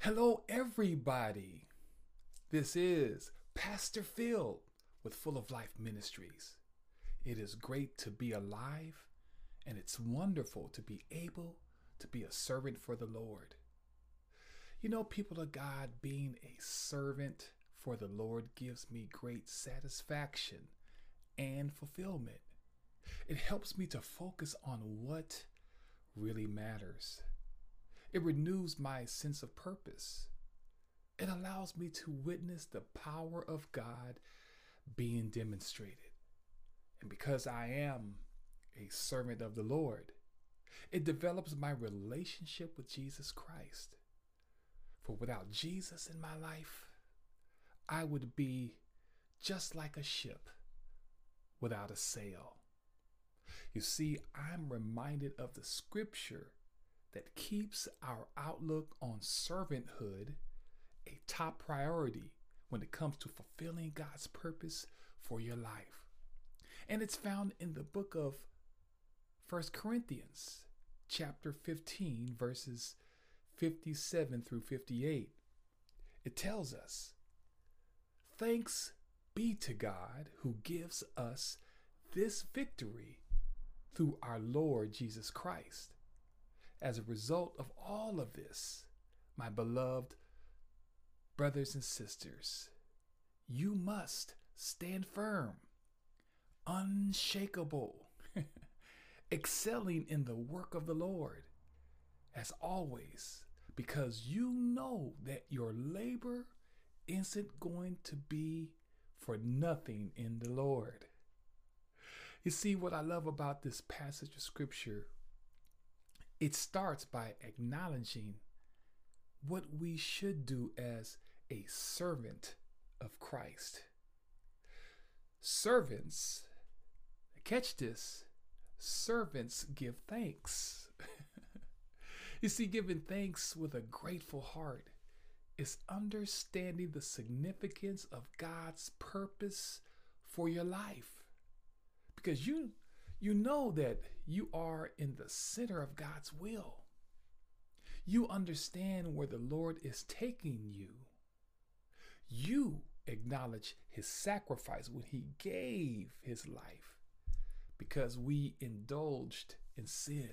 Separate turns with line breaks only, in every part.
Hello, everybody. This is Pastor Phil with Full of Life Ministries. It is great to be alive, and it's wonderful to be able to be a servant for the Lord. You know, people of God, being a servant for the Lord gives me great satisfaction and fulfillment. It helps me to focus on what really matters. It renews my sense of purpose. It allows me to witness the power of God being demonstrated. And because I am a servant of the Lord, it develops my relationship with Jesus Christ. For without Jesus in my life, I would be just like a ship without a sail. You see, I'm reminded of the scripture that keeps our outlook on servanthood a top priority when it comes to fulfilling God's purpose for your life. And it's found in the book of 1 Corinthians, chapter 15, verses 57 through 58. It tells us, Thanks be to God who gives us this victory through our Lord Jesus Christ. As a result of all of this, my beloved brothers and sisters, you must stand firm, unshakable, excelling in the work of the Lord, as always, because you know that your labor isn't going to be for nothing in the Lord. You see, what I love about this passage of scripture it starts by acknowledging what we should do as a servant of Christ. Servants, catch this, servants give thanks. you see, giving thanks with a grateful heart is understanding the significance of God's purpose for your life. Because you you know that you are in the center of God's will. You understand where the Lord is taking you. You acknowledge his sacrifice when he gave his life because we indulged in sin.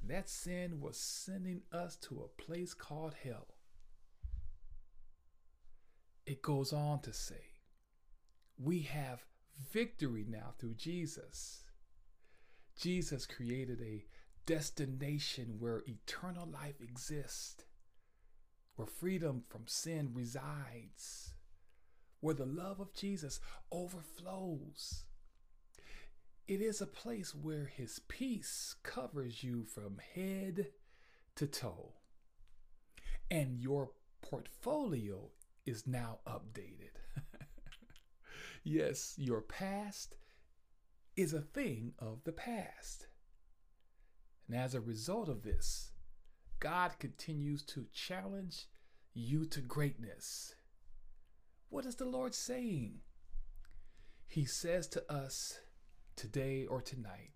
And that sin was sending us to a place called hell. It goes on to say, we have victory now through Jesus. Jesus created a destination where eternal life exists, where freedom from sin resides, where the love of Jesus overflows. It is a place where his peace covers you from head to toe. And your portfolio is now updated. yes, your past is a thing of the past. And as a result of this, God continues to challenge you to greatness. What is the Lord saying? He says to us today or tonight,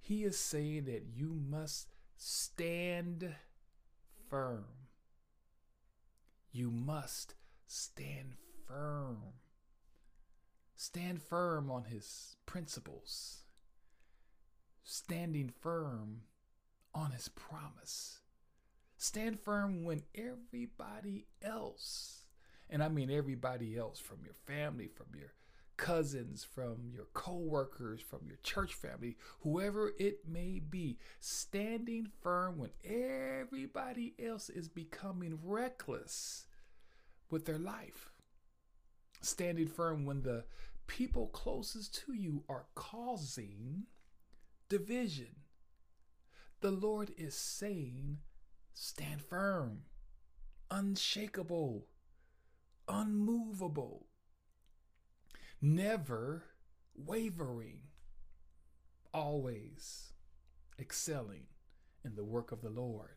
He is saying that you must stand firm. You must stand firm. Stand firm on his principles, standing firm on his promise. Stand firm when everybody else, and I mean everybody else from your family, from your cousins, from your co-workers, from your church family, whoever it may be, standing firm when everybody else is becoming reckless with their life standing firm when the people closest to you are causing division. The Lord is saying, stand firm, unshakable, unmovable, never wavering, always excelling in the work of the Lord.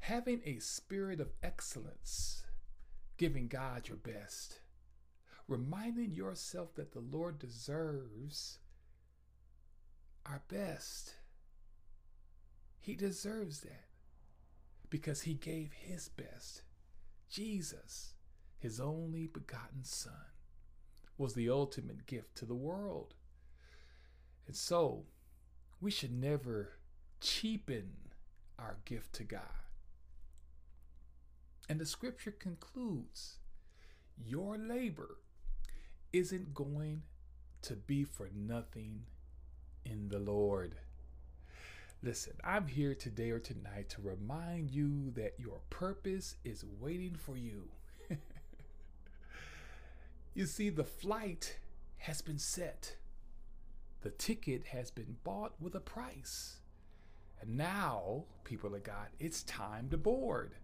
Having a spirit of excellence, giving God your best reminding yourself that the Lord deserves our best. He deserves that because he gave his best. Jesus, his only begotten Son, was the ultimate gift to the world. And so, we should never cheapen our gift to God. And the scripture concludes your labor isn't going to be for nothing in the Lord. Listen, I'm here today or tonight to remind you that your purpose is waiting for you. you see, the flight has been set, the ticket has been bought with a price. And now, people of God, it's time to board.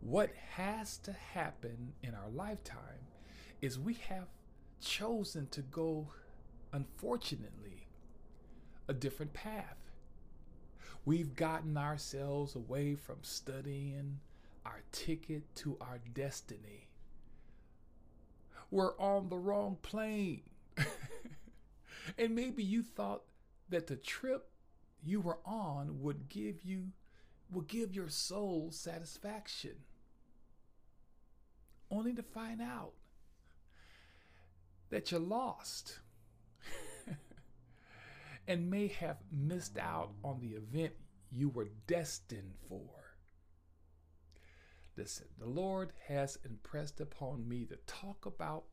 What has to happen in our lifetime is we have chosen to go, unfortunately, a different path. We've gotten ourselves away from studying our ticket to our destiny. We're on the wrong plane. and maybe you thought that the trip you were on would give you will give your soul satisfaction only to find out that you're lost and may have missed out on the event you were destined for. Listen, the Lord has impressed upon me to talk about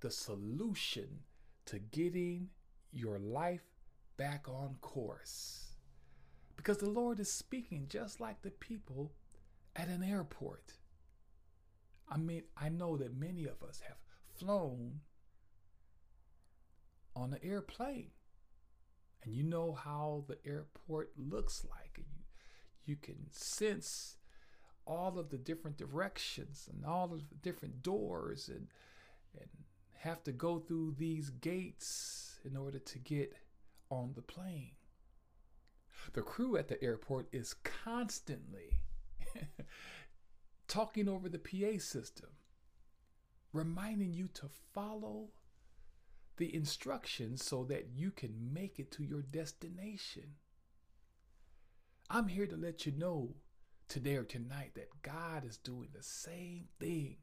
the solution to getting your life back on course. Because the Lord is speaking just like the people at an airport. I mean, I know that many of us have flown on an airplane and you know how the airport looks like and you you can sense all of the different directions and all of the different doors and and have to go through these gates in order to get on the plane. The crew at the airport is constantly talking over the PA system, reminding you to follow the instructions so that you can make it to your destination. I'm here to let you know today or tonight that God is doing the same thing.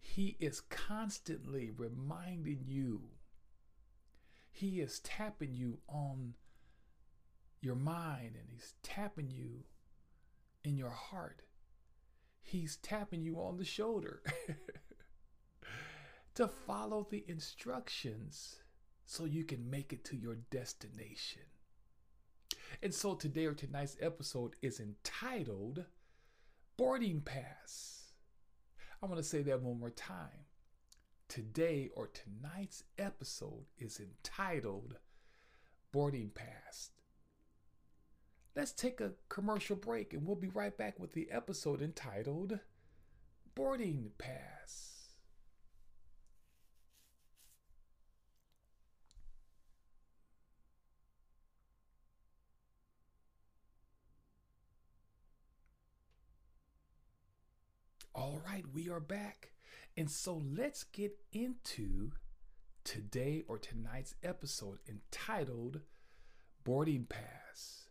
He is constantly reminding you, He is tapping you on your mind and He's tapping you in your heart. He's tapping you on the shoulder. to follow the instructions so you can make it to your destination. And so today or tonight's episode is entitled Boarding Pass. I want to say that one more time. Today or tonight's episode is entitled Boarding Pass. Let's take a commercial break and we'll be right back with the episode entitled Boarding Pass. All right, we are back. And so let's get into today or tonight's episode entitled Boarding Pass.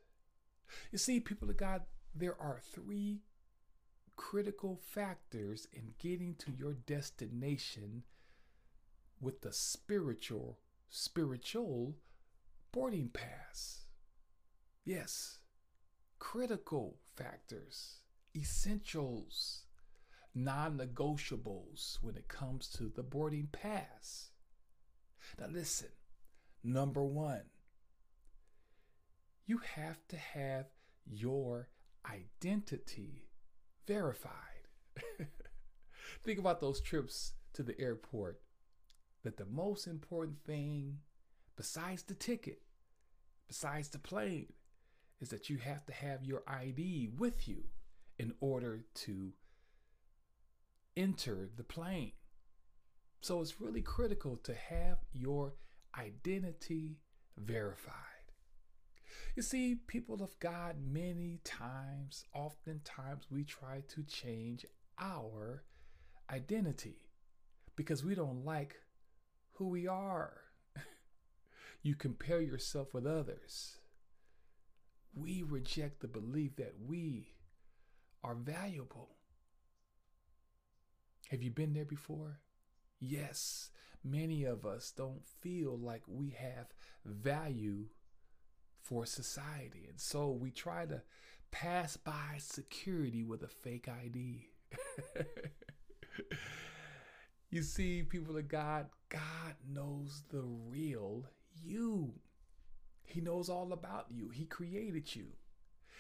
You see, people of God, there are three critical factors in getting to your destination with the spiritual spiritual boarding pass. Yes, critical factors, essentials non negotiables when it comes to the boarding pass. Now, listen number one, you have to have your identity verified. Think about those trips to the airport that the most important thing, besides the ticket, besides the plane, is that you have to have your ID with you in order to enter the plane. So it's really critical to have your identity verified. You see, people of God, many times, oftentimes, we try to change our identity because we don't like who we are. you compare yourself with others. we reject the belief that we are valuable. Have you been there before? Yes, many of us don't feel like we have value for society. And so we try to pass by security with a fake ID. you see, people of God, God knows the real you. He knows all about you. He created you.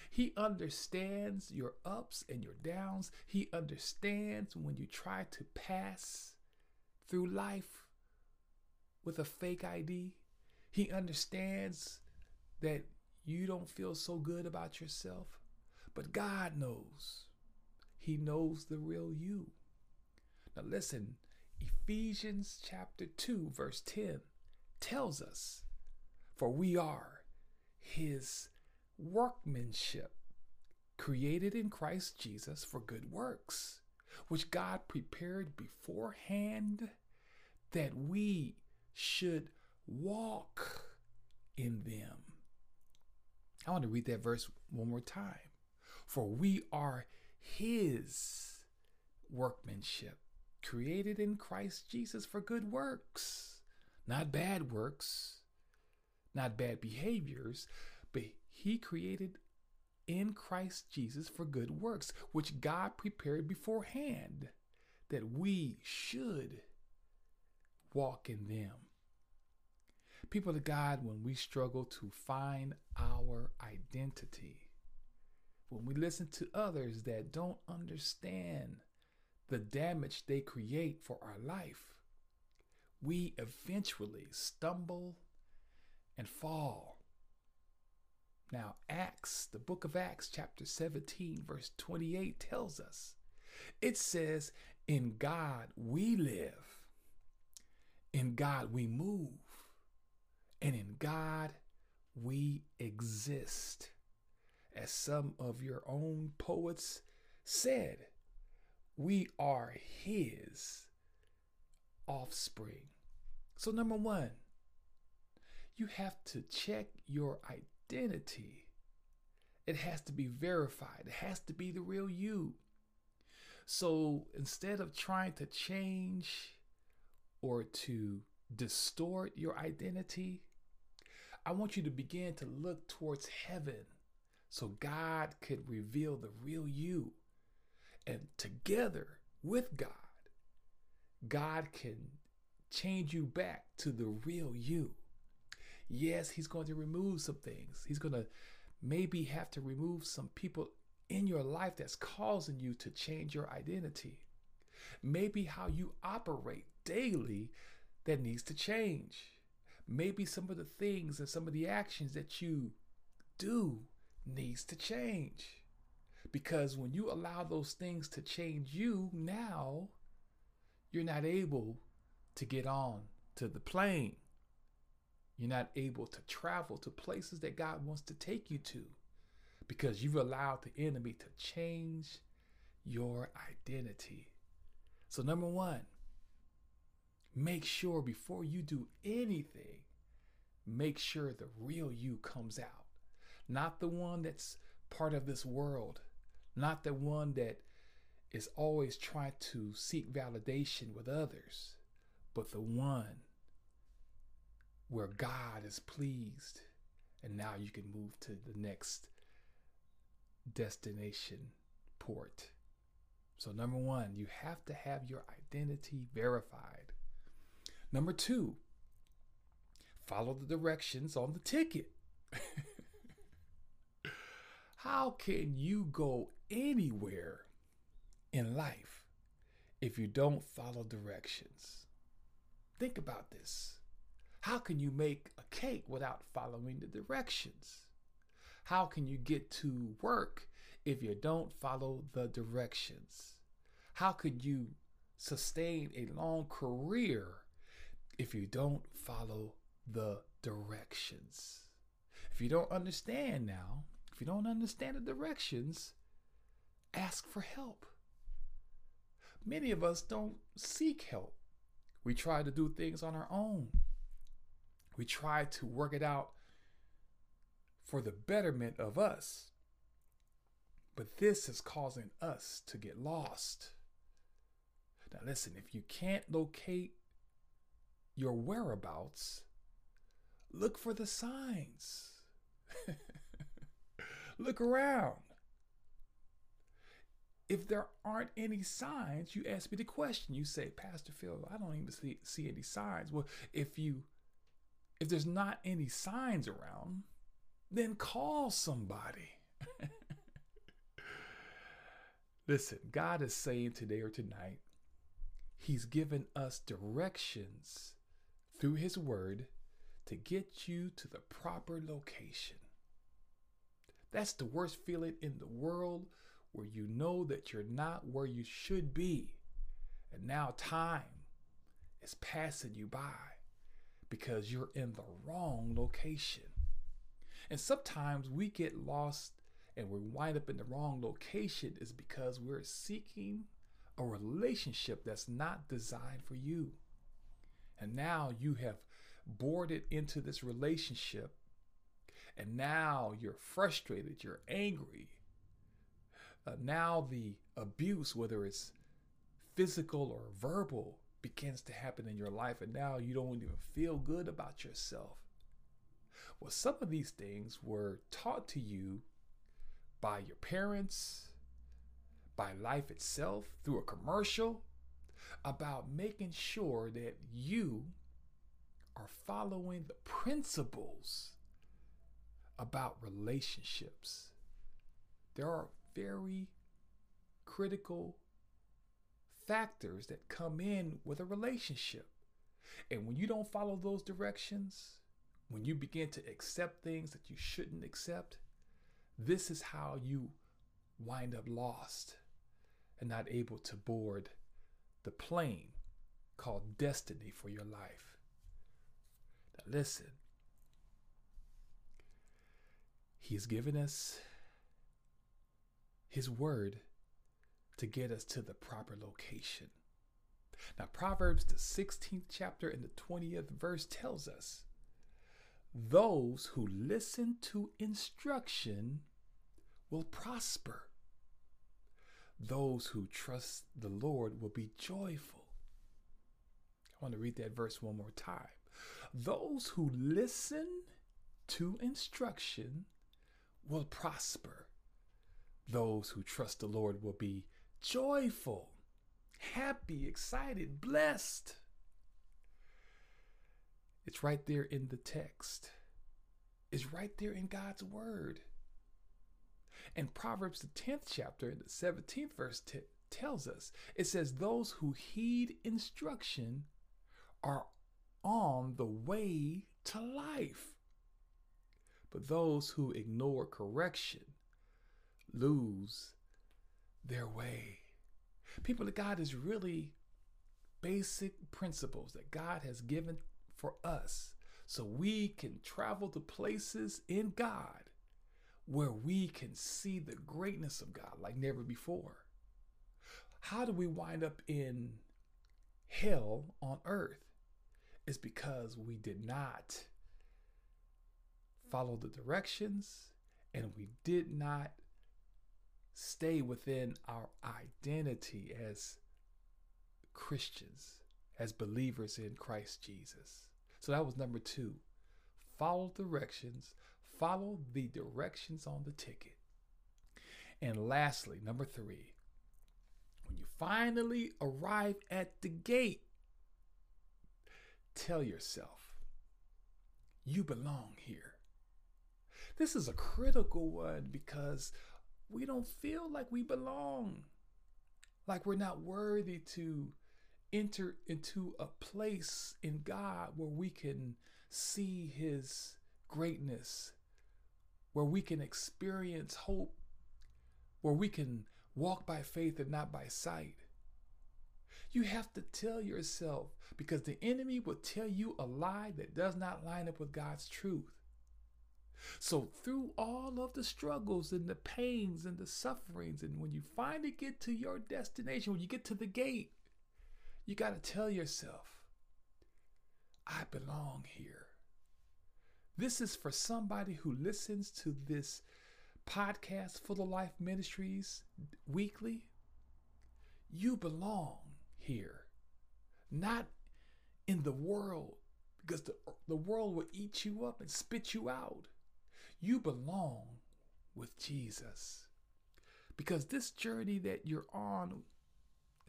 He understands your ups and your downs. He understands when you try to pass through life with a fake ID. He understands that you don't feel so good about yourself, but God knows. He knows the real you. Now, listen, Ephesians chapter 2, verse 10 tells us, For we are his workmanship, created in Christ Jesus for good works, which God prepared beforehand that we should walk in them. I want to read that verse one more time. For we are his workmanship, created in Christ Jesus for good works, not bad works, not bad behaviors, he created in Christ Jesus for good works, which God prepared beforehand that we should walk in them. People of God, when we struggle to find our identity, when we listen to others that don't understand the damage they create for our life, we eventually stumble and fall. Now, Acts, the book of Acts, chapter 17, verse 28 tells us it says, In God we live, in God we move, and in God we exist. As some of your own poets said, we are His offspring. So, number one, you have to check your identity. It has to be verified, it has to be the real you. So, instead of trying to change or to distort your identity, I want you to begin to look towards heaven so God could reveal the real you. And together with God, God can change you back to the real you. Yes, He's going to remove some things. He's going to maybe have to remove some people in your life that's causing you to change your identity. Maybe how you operate daily that needs to change. Maybe some of the things and some of the actions that you do needs to change. Because when you allow those things to change you, now you're not able to get on to the plane. You're not able to travel to places that God wants to take you to because you've allowed the enemy to change your identity. So, number one, make sure before you do anything, make sure the real you comes out. Not the one that's part of this world, not the one that is always trying to seek validation with others, but the one where God is pleased. And now you can move to the next destination port. So, number one, you have to have your identity verified. Number two, follow the directions on the ticket. How can you go anywhere in life if you don't follow directions? Think about this. How can you make a cake without following the directions? How can you get to work if you don't follow the directions? How could you sustain a long career if you don't follow the directions? If you don't understand now, if you don't understand the directions, ask for help. Many of us don't seek help. We try to do things on our own. We try to work it out for the betterment of us. But this is causing us to get lost. Now, listen, if you can't locate your whereabouts, look for the signs. look around. If there aren't any signs, you ask me the question. You say, Pastor Phil, I don't even see, see any signs. Well, if you if there's not any signs around, then call somebody. Listen, God is saying today or tonight, He's given us directions through His Word to get you to the proper location. That's the worst feeling in the world where you know that you're not where you should be. And now time is passing you by because you're in the wrong location. And sometimes we get lost and we wind up in the wrong location is because we're seeking a relationship that's not designed for you. And now you have boarded into this relationship and now you're frustrated, you're angry. Uh, now the abuse, whether it's physical or verbal, begins to happen in your life, and now you don't even feel good about yourself. Well, some of these things were taught to you by your parents, by life itself, through a commercial, about making sure that you are following the principles about relationships. There are very critical factors that come in with a relationship. And when you don't follow those directions, when you begin to accept things that you shouldn't accept, this is how you wind up lost and not able to board the plane called destiny for your life. Now, listen, He's given us His word to get us to the proper location. Now, Proverbs, the 16th chapter and the 20th verse tells us those who listen to instruction will prosper. Those who trust the Lord will be joyful. I want to read that verse one more time. Those who listen to instruction will prosper. Those who trust the Lord will be joyful, happy, excited, blessed. It's right there in the text. It's right there in God's word. And Proverbs, the 10th chapter, the 17th verse t- tells us it says, Those who heed instruction are on the way to life. But those who ignore correction lose their way. People of God is really basic principles that God has given for us so we can travel to places in God where we can see the greatness of God like never before. How do we wind up in hell on earth? It's because we did not follow the directions and we did not stay within our identity as Christians, as believers in Christ Jesus. So that was number two. Follow directions, follow the directions on the ticket. And lastly, number three, when you finally arrive at the gate, tell yourself, you belong here. This is a critical one because we don't feel like we belong, like we're not worthy to enter into a place in God where we can see His greatness, where we can experience hope, where we can walk by faith and not by sight. You have to tell yourself because the enemy will tell you a lie that does not line up with God's truth. So, through all of the struggles and the pains and the sufferings, and when you finally get to your destination, when you get to the gate, you got to tell yourself, I belong here. This is for somebody who listens to this podcast, Full of Life Ministries, weekly. You belong here, not in the world, because the, the world will eat you up and spit you out. You belong with Jesus. Because this journey that you're on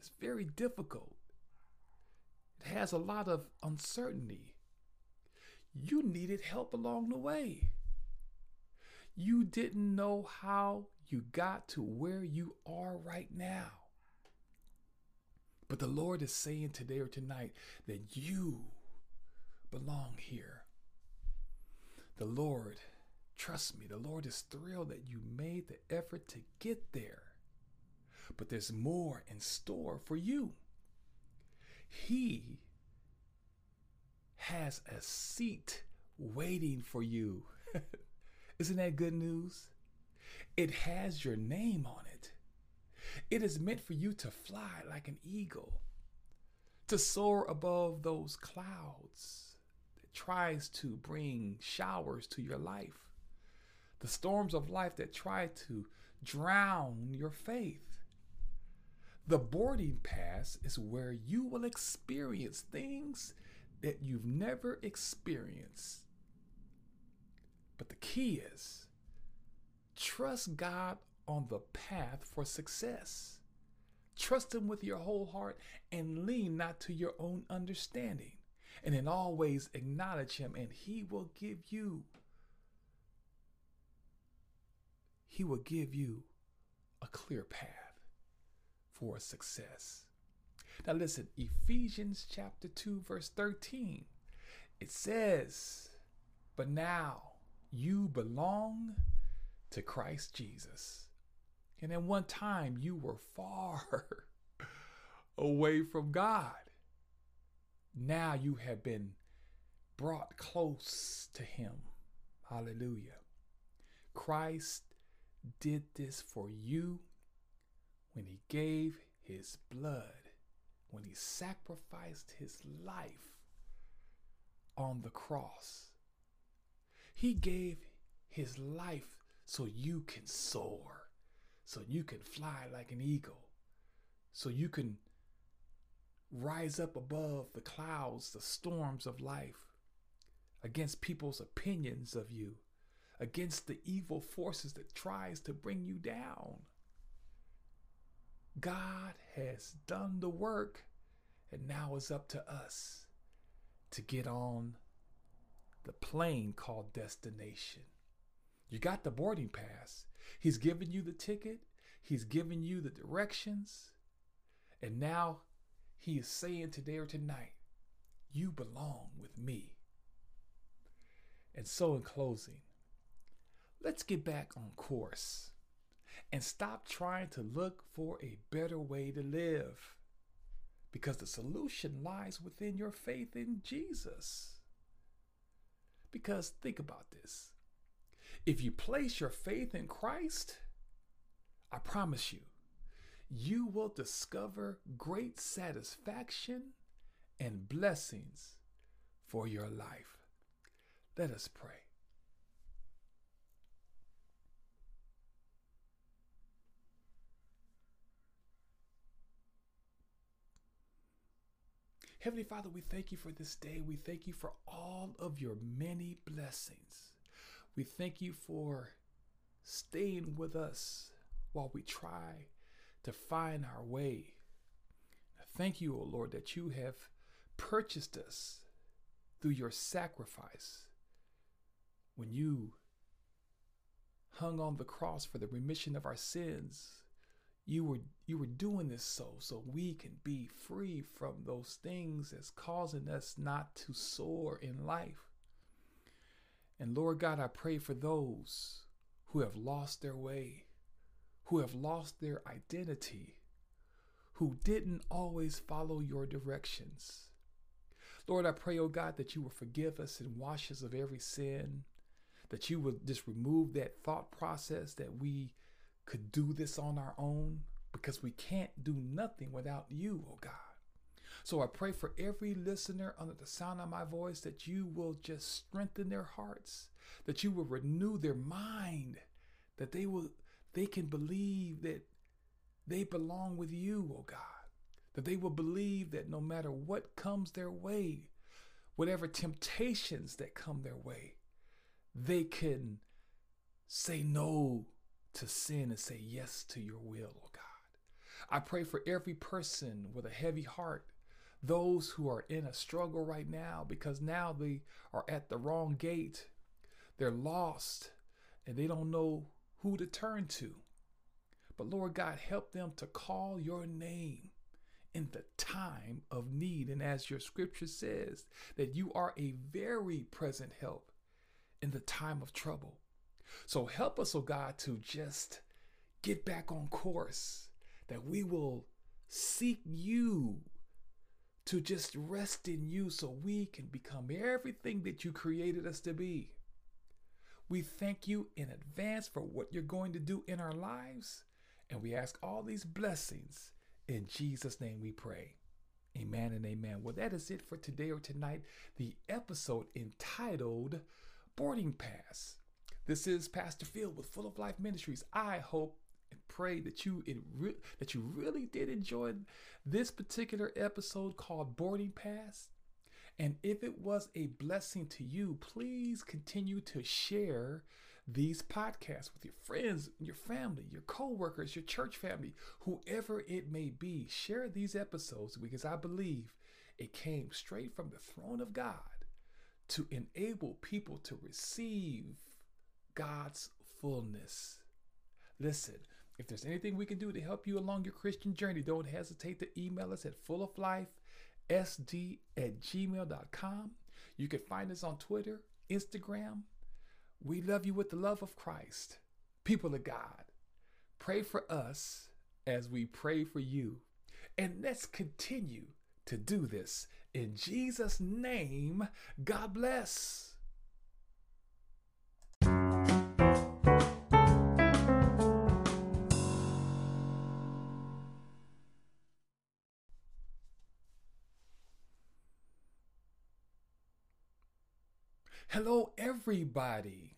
is very difficult. It has a lot of uncertainty. You needed help along the way. You didn't know how you got to where you are right now. But the Lord is saying today or tonight that you belong here. The Lord, trust me, the Lord is thrilled that you made the effort to get there. But there's more in store for you. He has a seat waiting for you. Isn't that good news? It has your name on it. It is meant for you to fly like an eagle, to soar above those clouds that tries to bring showers to your life, the storms of life that try to drown your faith. The boarding pass is where you will experience things that you've never experienced. But the key is trust God on the path for success. Trust Him with your whole heart and lean not to your own understanding. And in all ways acknowledge Him, and He will give you. He will give you a clear path for success. Now, listen, Ephesians chapter 2, verse 13. It says, But now you belong to Christ Jesus. And at one time you were far away from God. Now you have been brought close to Him. Hallelujah. Christ did this for you when He gave His blood, when He sacrificed His life on the cross. He gave His life so you can soar so you can fly like an eagle, so you can rise up above the clouds, the storms of life, against people's opinions of you, against the evil forces that tries to bring you down. God has done the work, and now it's up to us to get on the plane called destination. You got the boarding pass. He's given you the ticket, He's given you the directions, and now He is saying today or tonight, You belong with me. And so, in closing, let's get back on course and stop trying to look for a better way to live because the solution lies within your faith in Jesus. Because think about this if you place your faith in Christ, I promise you, you will discover great satisfaction and blessings for your life. Let us pray. Heavenly Father, we thank you for this day. We thank you for all of your many blessings. We thank you for staying with us while we try to find our way. Thank you, O oh Lord, that you have purchased us through your sacrifice when you hung on the cross for the remission of our sins. You were you were doing this so so we can be free from those things that's causing us not to soar in life. And Lord God, I pray for those who have lost their way, who have lost their identity, who didn't always follow your directions. Lord, I pray, oh God, that you will forgive us and wash us of every sin, that you would just remove that thought process that we could do this on our own because we can't do nothing without you, oh God. So I pray for every listener under the sound of my voice that you will just strengthen their hearts, that you will renew their mind, that they will they can believe that they belong with you, oh God. That they will believe that no matter what comes their way, whatever temptations that come their way, they can say no to sin and say yes to your will, oh God. I pray for every person with a heavy heart, those who are in a struggle right now because now they are at the wrong gate. They're lost and they don't know who to turn to. But Lord God, help them to call your name in the time of need. And as your scripture says, that you are a very present help in the time of trouble. So help us, oh God, to just get back on course, that we will seek you to just rest in you so we can become everything that you created us to be. We thank you in advance for what you're going to do in our lives, and we ask all these blessings in Jesus' name we pray. Amen and amen. Well, that is it for today or tonight. The episode entitled Boarding Pass. This is Pastor Phil with Full of Life Ministries. I hope and pray that you re- that you really did enjoy this particular episode called Boarding Pass. And if it was a blessing to you, please continue to share these podcasts with your friends, your family, your coworkers, your church family, whoever it may be. Share these episodes because I believe it came straight from the throne of God to enable people to receive God's fullness. Listen, if there's anything we can do to help you along your Christian journey, don't hesitate to email us at fulloflifesd at gmail.com. You can find us on Twitter, Instagram, we love you with the love of Christ. People of God, pray for us as we pray for you. And let's continue to do this. In Jesus' name, God bless. Hello, everybody.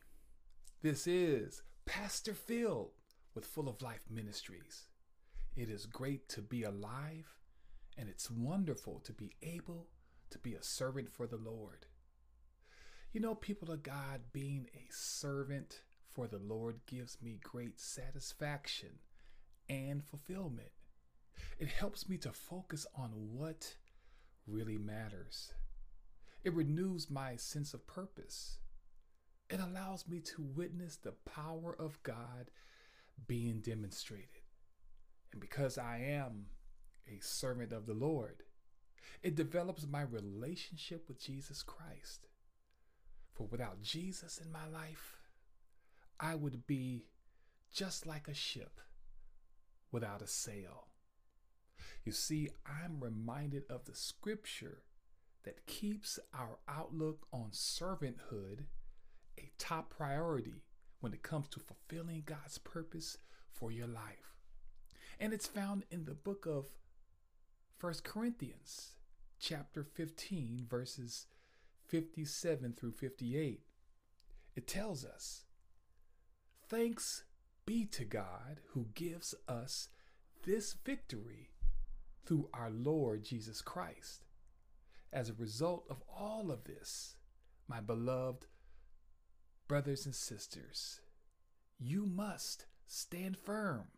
This is Pastor Phil with Full of Life Ministries. It is great to be alive, and it's wonderful to be able to be a servant for the Lord. You know, people of God, being a servant for the Lord gives me great satisfaction and fulfillment. It helps me to focus on what really matters. It renews my sense of purpose. It allows me to witness the power of God being demonstrated. And because I am a servant of the Lord, it develops my relationship with Jesus Christ. For without Jesus in my life, I would be just like a ship without a sail. You see, I'm reminded of the scripture that keeps our outlook on servanthood a top priority when it comes to fulfilling God's purpose for your life. And it's found in the book of First Corinthians, chapter 15, verses 57 through 58. It tells us, Thanks be to God who gives us this victory through our Lord Jesus Christ. As a result of all of this, my beloved brothers and sisters, you must stand firm,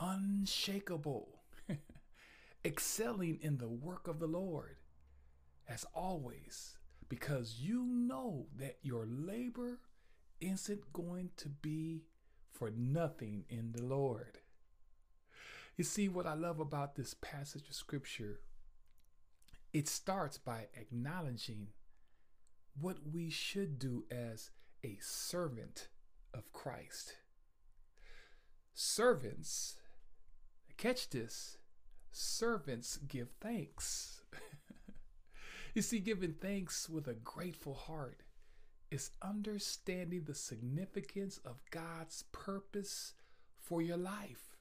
unshakable, excelling in the work of the Lord, as always, because you know that your labor isn't going to be for nothing in the Lord. You see, what I love about this passage of scripture it starts by acknowledging what we should do as a servant of Christ. Servants, catch this, servants give thanks. you see, giving thanks with a grateful heart is understanding the significance of God's purpose for your life.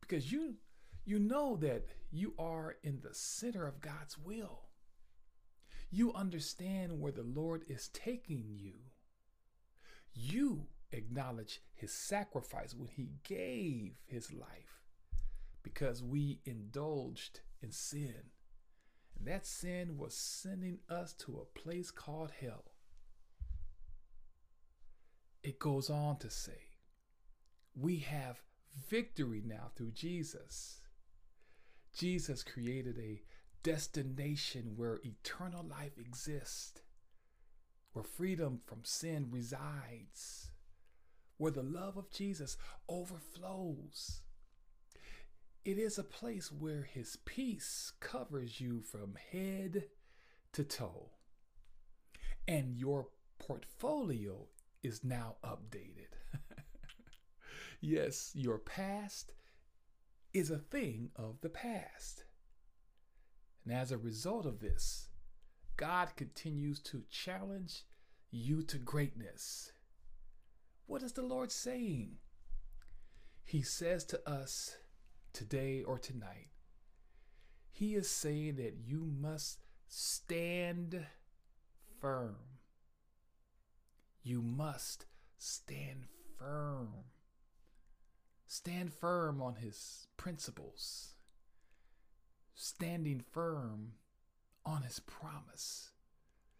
Because you you know that you are in the center of God's will. You understand where the Lord is taking you. You acknowledge his sacrifice when he gave his life because we indulged in sin. And that sin was sending us to a place called hell. It goes on to say, we have victory now through Jesus. Jesus created a destination where eternal life exists, where freedom from sin resides, where the love of Jesus overflows. It is a place where his peace covers you from head to toe. And your portfolio is now updated. yes, your past is a thing of the past. And as a result of this, God continues to challenge you to greatness. What is the Lord saying? He says to us today or tonight, He is saying that you must stand firm. You must stand firm. Stand firm on his principles, standing firm on his promise.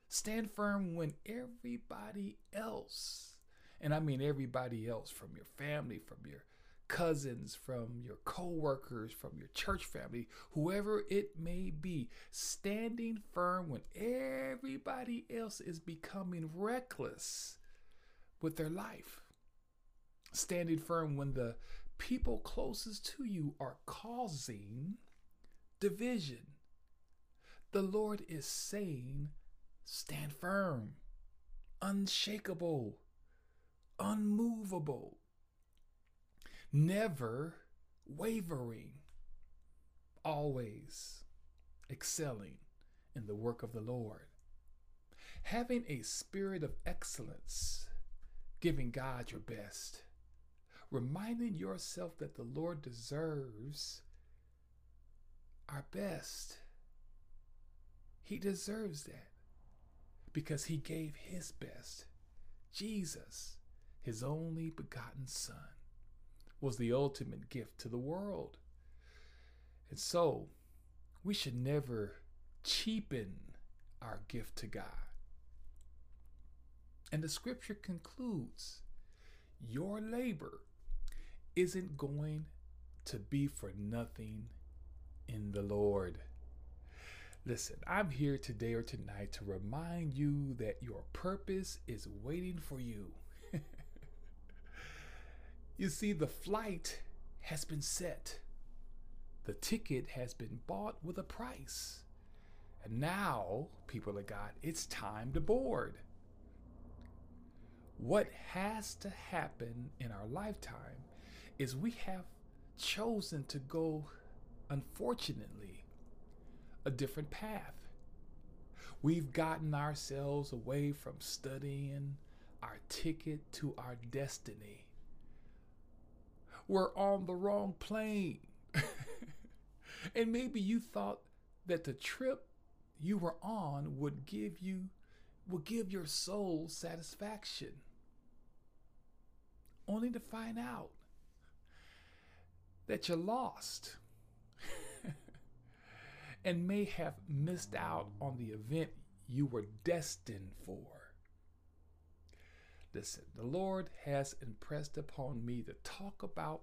Stand firm when everybody else, and I mean everybody else from your family, from your cousins, from your co-workers, from your church family, whoever it may be, standing firm when everybody else is becoming reckless with their life. Standing firm when the people closest to you are causing division. The Lord is saying, stand firm, unshakable, unmovable, never wavering, always excelling in the work of the Lord. Having a spirit of excellence, giving God your best reminding yourself that the Lord deserves our best. He deserves that because he gave his best. Jesus, his only begotten Son, was the ultimate gift to the world. And so, we should never cheapen our gift to God. And the scripture concludes Your labor isn't going to be for nothing in the Lord. Listen, I'm here today or tonight to remind you that your purpose is waiting for you. you see, the flight has been set, the ticket has been bought with a price. And now, people of God, it's time to board. What has to happen in our lifetime is we have chosen to go, unfortunately, a different path. We've gotten ourselves away from studying our ticket to our destiny. We're on the wrong plane. and maybe you thought that the trip you were on would give you would give your soul satisfaction. Only to find out that you lost and may have missed out on the event you were destined for. Listen, the Lord has impressed upon me to talk about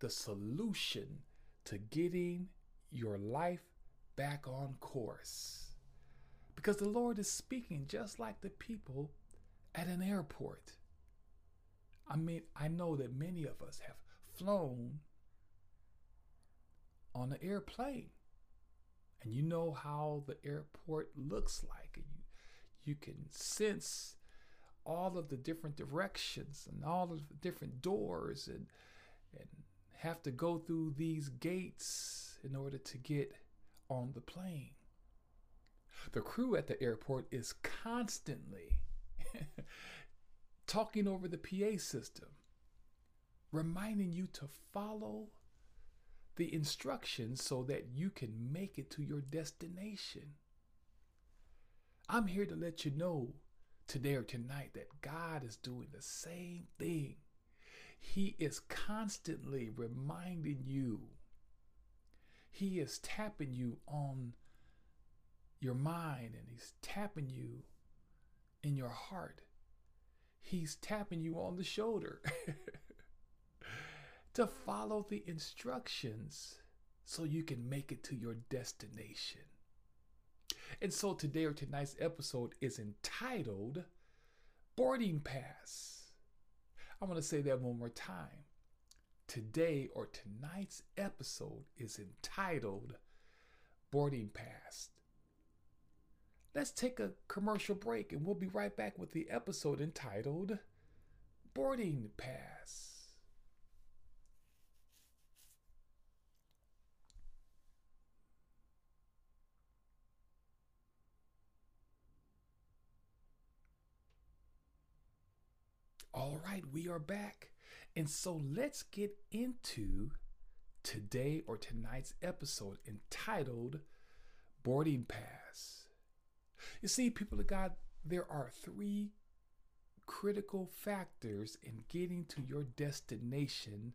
the solution to getting your life back on course. Because the Lord is speaking just like the people at an airport. I mean, I know that many of us have flown on an airplane. And you know how the airport looks like. You, you can sense all of the different directions and all of the different doors and, and have to go through these gates in order to get on the plane. The crew at the airport is constantly talking over the PA system, reminding you to follow the instructions so that you can make it to your destination. I'm here to let you know today or tonight that God is doing the same thing. He is constantly reminding you, He is tapping you on your mind and He's tapping you in your heart. He's tapping you on the shoulder to follow the instructions so you can make it to your destination. And so today or tonight's episode is entitled Boarding Pass. I want to say that one more time. Today or tonight's episode is entitled Boarding Pass. Let's take a commercial break and we'll be right back with the episode entitled Boarding Pass. All right, we are back. And so let's get into today or tonight's episode entitled Boarding Pass. You see, people of God, there are three critical factors in getting to your destination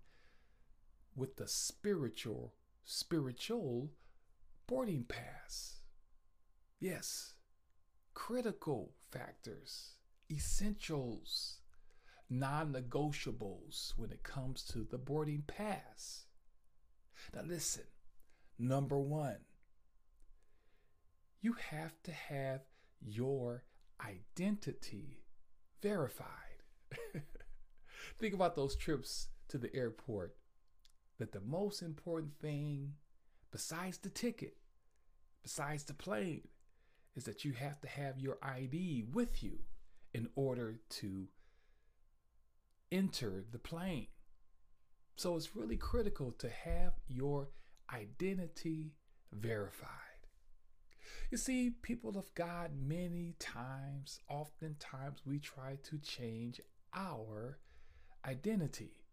with the spiritual spiritual boarding pass. Yes, critical factors, essentials non negotiables when it comes to the boarding pass. Now, listen number one, you have to have your identity verified. Think about those trips to the airport that the most important thing, besides the ticket, besides the plane, is that you have to have your ID with you in order to enter the plane. So it's really critical to have your identity verified. You see, people of God, many times, oftentimes, we try to change our identity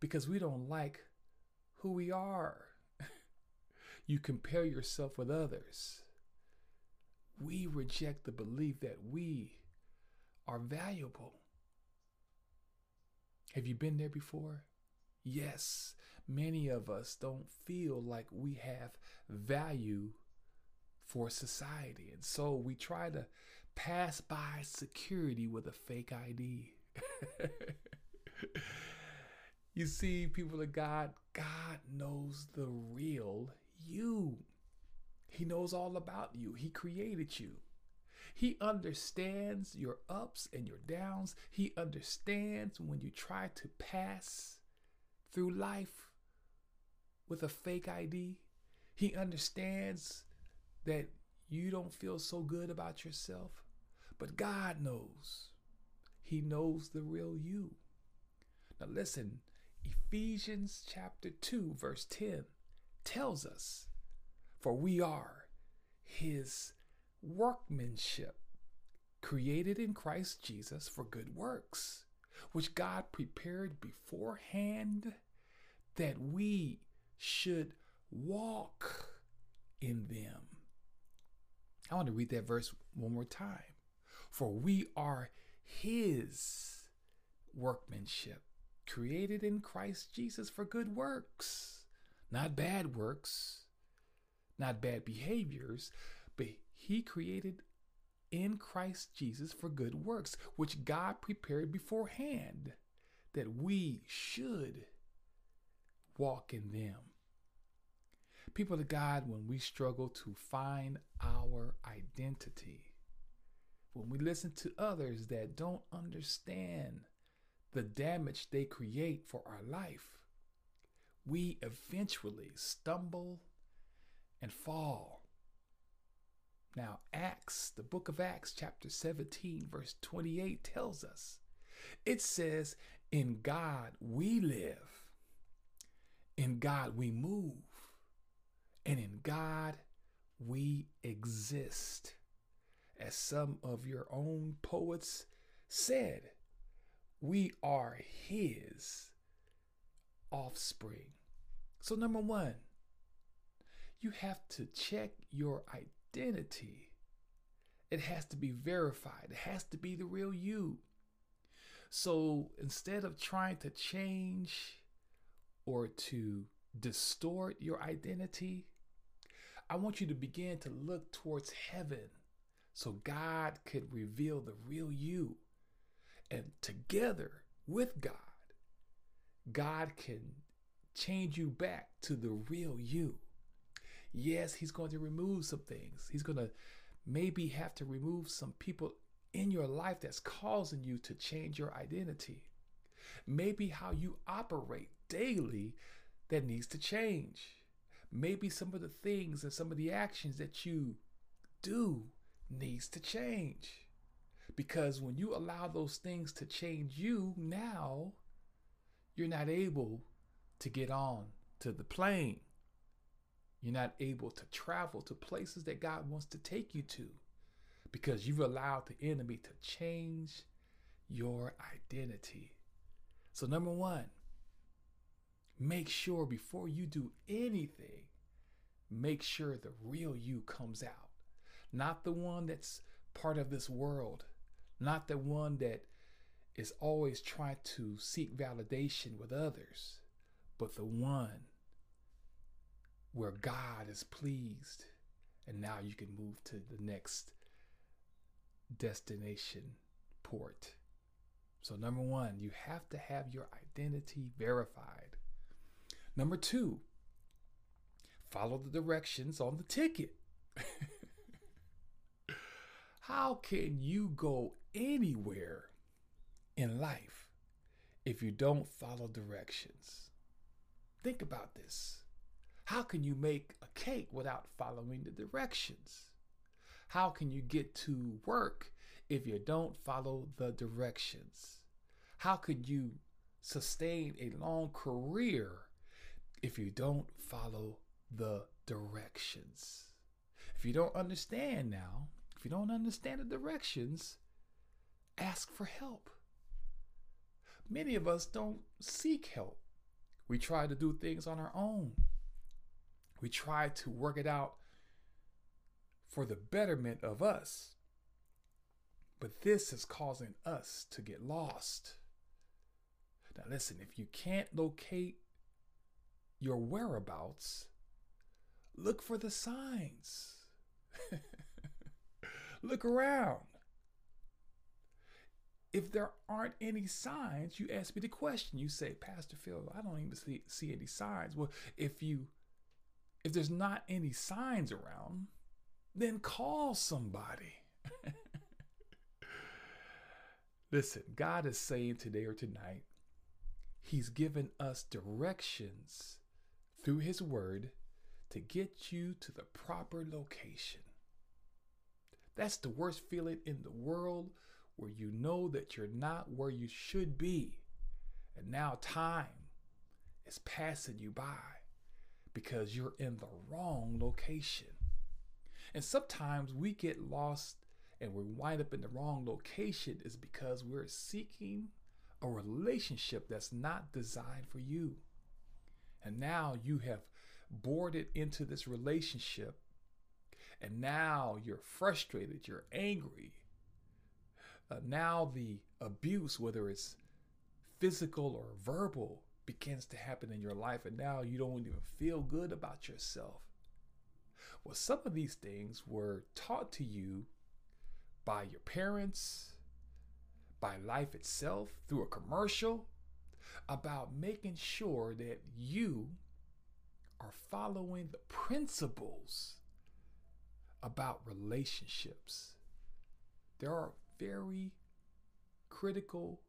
because we don't like who we are. you compare yourself with others. We reject the belief that we are valuable. Have you been there before? Yes, many of us don't feel like we have value for society. And so we try to pass by security with a fake ID. you see, people of God, God knows the real you. He knows all about you. He created you. He understands your ups and your downs. He understands when you try to pass through life with a fake ID. He understands that you don't feel so good about yourself, but God knows. He knows the real you. Now, listen, Ephesians chapter 2, verse 10 tells us, For we are his workmanship, created in Christ Jesus for good works, which God prepared beforehand that we should walk in them. I want to read that verse one more time. For we are His workmanship, created in Christ Jesus for good works, not bad works, not bad behaviors, he created in Christ Jesus for good works, which God prepared beforehand that we should walk in them. People of God, when we struggle to find our identity, when we listen to others that don't understand the damage they create for our life, we eventually stumble and fall now, Acts, the book of Acts, chapter 17, verse 28 tells us it says, In God we live, in God we move, and in God we exist. As some of your own poets said, we are His offspring. So, number one, you have to check your identity. It has to be verified, it has to be the real you. So, instead of trying to change or to distort your identity, I want you to begin to look towards heaven so God could reveal the real you. And together with God, God can change you back to the real you. Yes, He's going to remove some things. He's going to maybe have to remove some people in your life that's causing you to change your identity. Maybe how you operate daily that needs to change. Maybe some of the things and some of the actions that you do needs to change. Because when you allow those things to change you, now you're not able to get on to the plane. You're not able to travel to places that God wants to take you to because you've allowed the enemy to change your identity. So, number one, make sure before you do anything, make sure the real you comes out. Not the one that's part of this world, not the one that is always trying to seek validation with others, but the one where God is pleased. And now you can move to the next destination port. So, number one, you have to have your identity verified. Number two, follow the directions on the ticket. How can you go anywhere in life if you don't follow directions? Think about this. How can you make a cake without following the directions? How can you get to work if you don't follow the directions? How could you sustain a long career if you don't follow the directions? If you don't understand now, if you don't understand the directions, ask for help. Many of us don't seek help. We try to do things on our own. We try to work it out for the betterment of us. But this is causing us to get lost. Now, listen, if you can't locate your whereabouts, look for the signs. look around. If there aren't any signs, you ask me the question. You say, Pastor Phil, I don't even see, see any signs. Well, if you if there's not any signs around, then call somebody. Listen, God is saying today or tonight, He's given us directions through His Word to get you to the proper location. That's the worst feeling in the world where you know that you're not where you should be. And now time is passing you by because you're in the wrong location. And sometimes we get lost and we wind up in the wrong location is because we're seeking a relationship that's not designed for you. And now you have boarded into this relationship and now you're frustrated, you're angry. Uh, now the abuse, whether it's physical or verbal, begins to happen in your life, and now you don't even feel good about yourself. Well, some of these things were taught to you by your parents, by life itself, through a commercial, about making sure that you are following the principles about relationships. There are very critical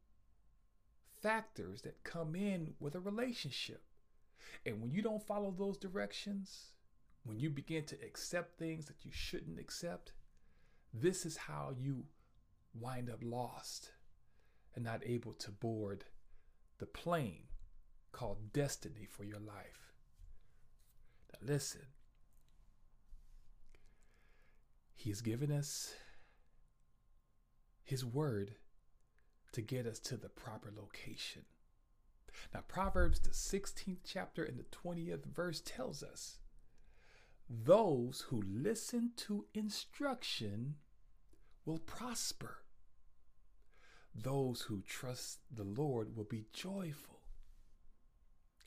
factors that come in with a relationship. And when you don't follow those directions, when you begin to accept things that you shouldn't accept, this is how you wind up lost and not able to board the plane called destiny for your life. Now, listen, He's given us His word to get us to the proper location. Now, Proverbs, the 16th chapter and the 20th verse tells us those who listen to instruction will prosper. Those who trust the Lord will be joyful.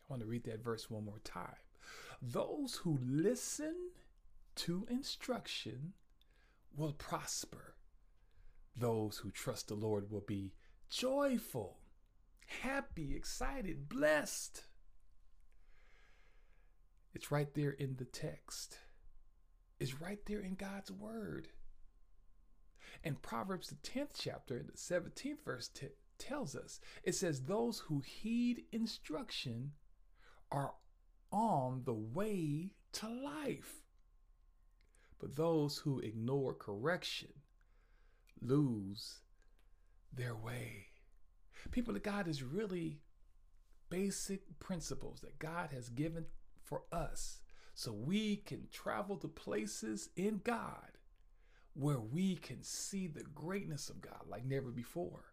I want to read that verse one more time. Those who listen to instruction will prosper. Those who trust the Lord will be joyful, happy, excited, blessed. It's right there in the text. It's right there in God's word. And Proverbs, the 10th chapter, the 17th verse t- tells us it says, Those who heed instruction are on the way to life. But those who ignore correction lose their way. People of God is really basic principles that God has given for us so we can travel to places in God where we can see the greatness of God like never before.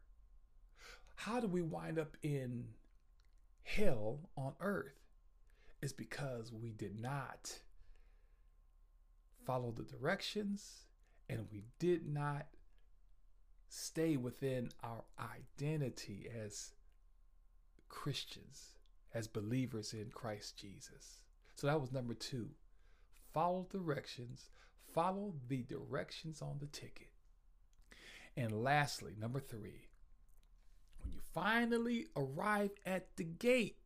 How do we wind up in hell on earth? It's because we did not follow the directions and we did not stay within our identity as Christians, as believers in Christ Jesus. So that was number two. Follow directions, follow the directions on the ticket. And lastly, number three, when you finally arrive at the gate,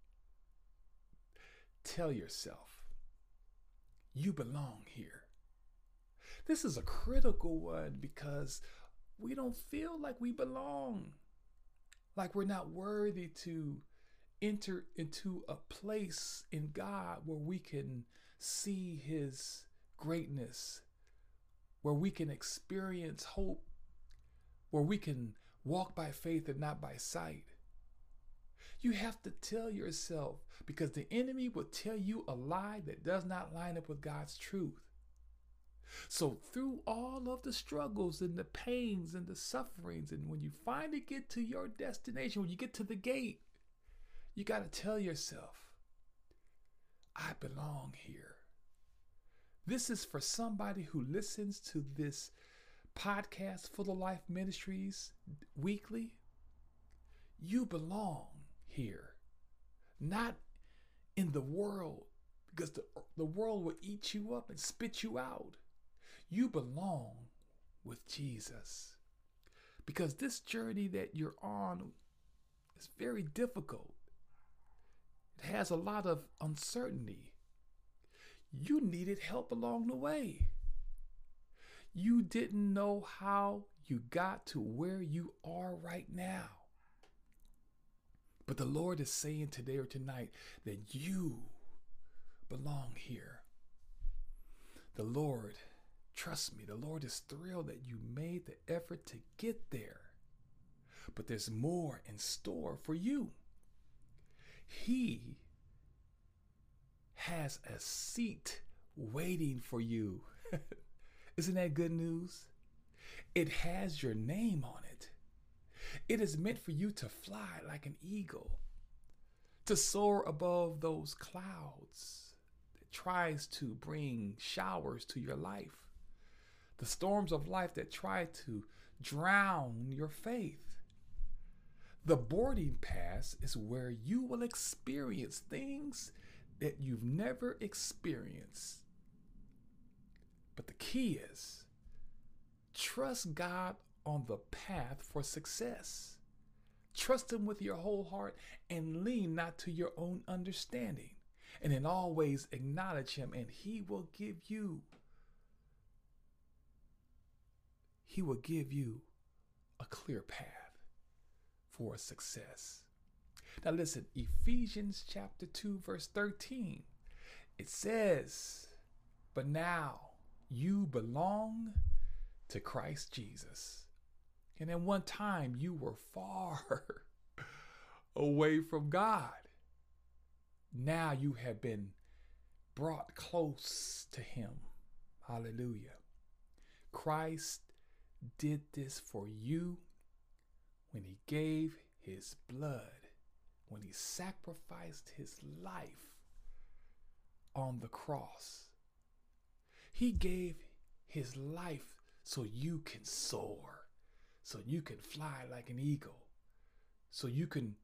tell yourself, you belong here. This is a critical one because we don't feel like we belong, like we're not worthy to enter into a place in God where we can see His greatness, where we can experience hope, where we can walk by faith and not by sight. You have to tell yourself because the enemy will tell you a lie that does not line up with God's truth. So, through all of the struggles and the pains and the sufferings, and when you finally get to your destination, when you get to the gate, you got to tell yourself, I belong here. This is for somebody who listens to this podcast, Full of Life Ministries, weekly. You belong here, not in the world, because the, the world will eat you up and spit you out. You belong with Jesus. Because this journey that you're on is very difficult. It has a lot of uncertainty. You needed help along the way. You didn't know how you got to where you are right now. But the Lord is saying today or tonight that you belong here. The Lord Trust me, the Lord is thrilled that you made the effort to get there. But there's more in store for you. He has a seat waiting for you. Isn't that good news? It has your name on it. It is meant for you to fly like an eagle, to soar above those clouds that tries to bring showers to your life the storms of life that try to drown your faith. The boarding pass is where you will experience things that you've never experienced. But the key is trust God on the path for success. Trust Him with your whole heart and lean not to your own understanding. And in all ways acknowledge Him, and He will give you He will give you a clear path for success. Now, listen, Ephesians chapter 2, verse 13, it says, But now you belong to Christ Jesus. And at one time you were far away from God. Now you have been brought close to Him. Hallelujah. Christ did this for you when he gave his blood when he sacrificed his life on the cross. He gave his life so you can soar, so you can fly like an eagle, so you can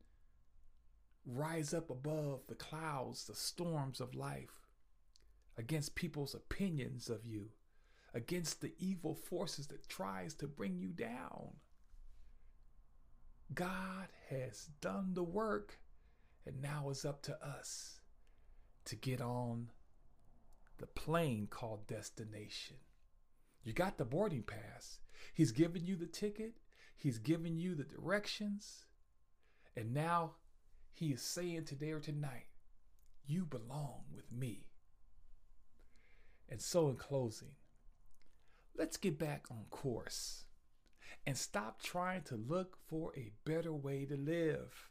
rise up above the clouds, the storms of life, against people's opinions of you, against the evil forces that tries to bring you down. God has done the work, and now it's up to us to get on the plane called destination. You got the boarding pass. He's given you the ticket, He's given you the directions, and now He is saying today or tonight, You belong with me. And so, in closing, let's get back on course and stop trying to look for a better way to live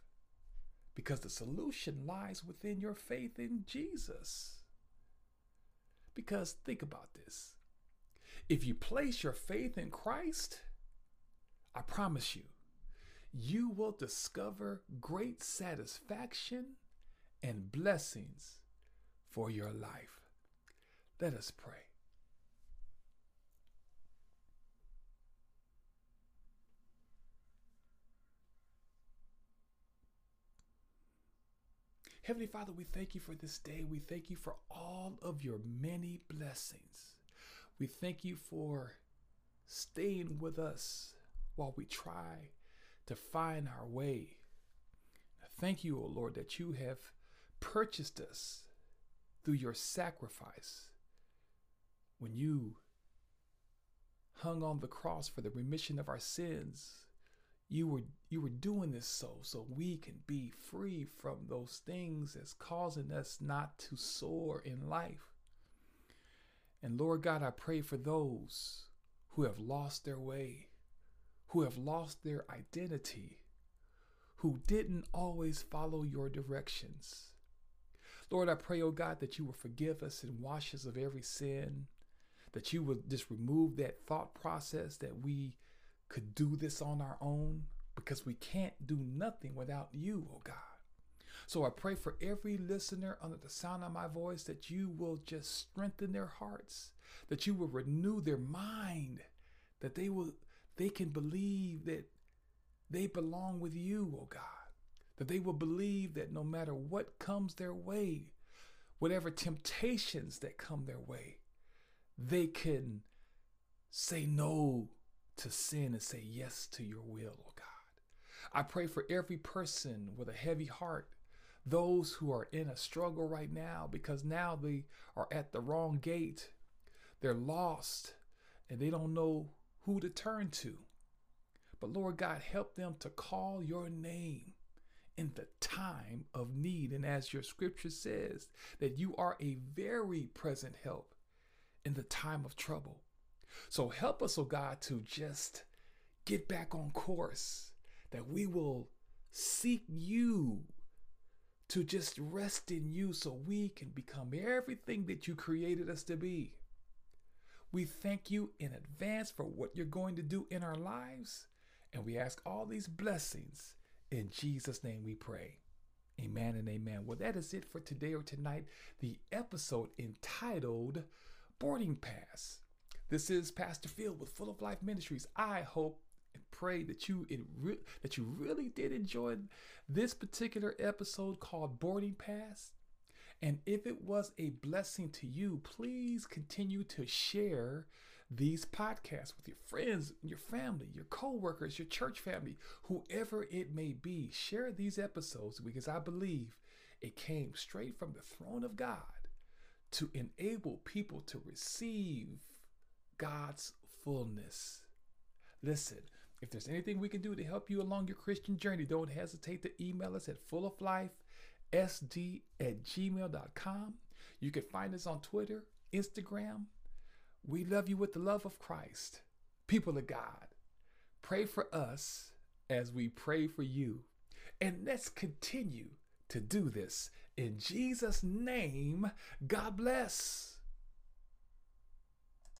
because the solution lies within your faith in Jesus. Because think about this if you place your faith in Christ, I promise you, you will discover great satisfaction and blessings for your life. Let us pray. Heavenly Father, we thank you for this day. We thank you for all of your many blessings. We thank you for staying with us while we try to find our way. Thank you, O Lord, that you have purchased us through your sacrifice when you hung on the cross for the remission of our sins you were you were doing this so so we can be free from those things that's causing us not to soar in life. And lord god i pray for those who have lost their way who have lost their identity who didn't always follow your directions. Lord i pray oh god that you will forgive us and wash us of every sin that you would just remove that thought process that we could do this on our own because we can't do nothing without you, oh God. So I pray for every listener under the sound of my voice that you will just strengthen their hearts, that you will renew their mind, that they will they can believe that they belong with you, oh God. That they will believe that no matter what comes their way, whatever temptations that come their way, they can say no to sin and say yes to your will, oh God. I pray for every person with a heavy heart, those who are in a struggle right now because now they are at the wrong gate. They're lost and they don't know who to turn to. But Lord God, help them to call your name in the time of need. And as your scripture says, that you are a very present help in the time of trouble. So help us, oh God, to just get back on course, that we will seek you to just rest in you so we can become everything that you created us to be. We thank you in advance for what you're going to do in our lives, and we ask all these blessings. In Jesus' name we pray. Amen and amen. Well, that is it for today or tonight. The episode entitled Boarding Pass. This is Pastor Phil with Full of Life Ministries. I hope and pray that you re- that you really did enjoy this particular episode called Boarding Pass. And if it was a blessing to you, please continue to share these podcasts with your friends, your family, your coworkers, your church family, whoever it may be. Share these episodes because I believe it came straight from the throne of God to enable people to receive God's fullness. Listen, if there's anything we can do to help you along your Christian journey, don't hesitate to email us at fulloflifesd at gmail.com. You can find us on Twitter, Instagram. We love you with the love of Christ. People of God, pray for us as we pray for you. And let's continue to do this. In Jesus' name, God bless.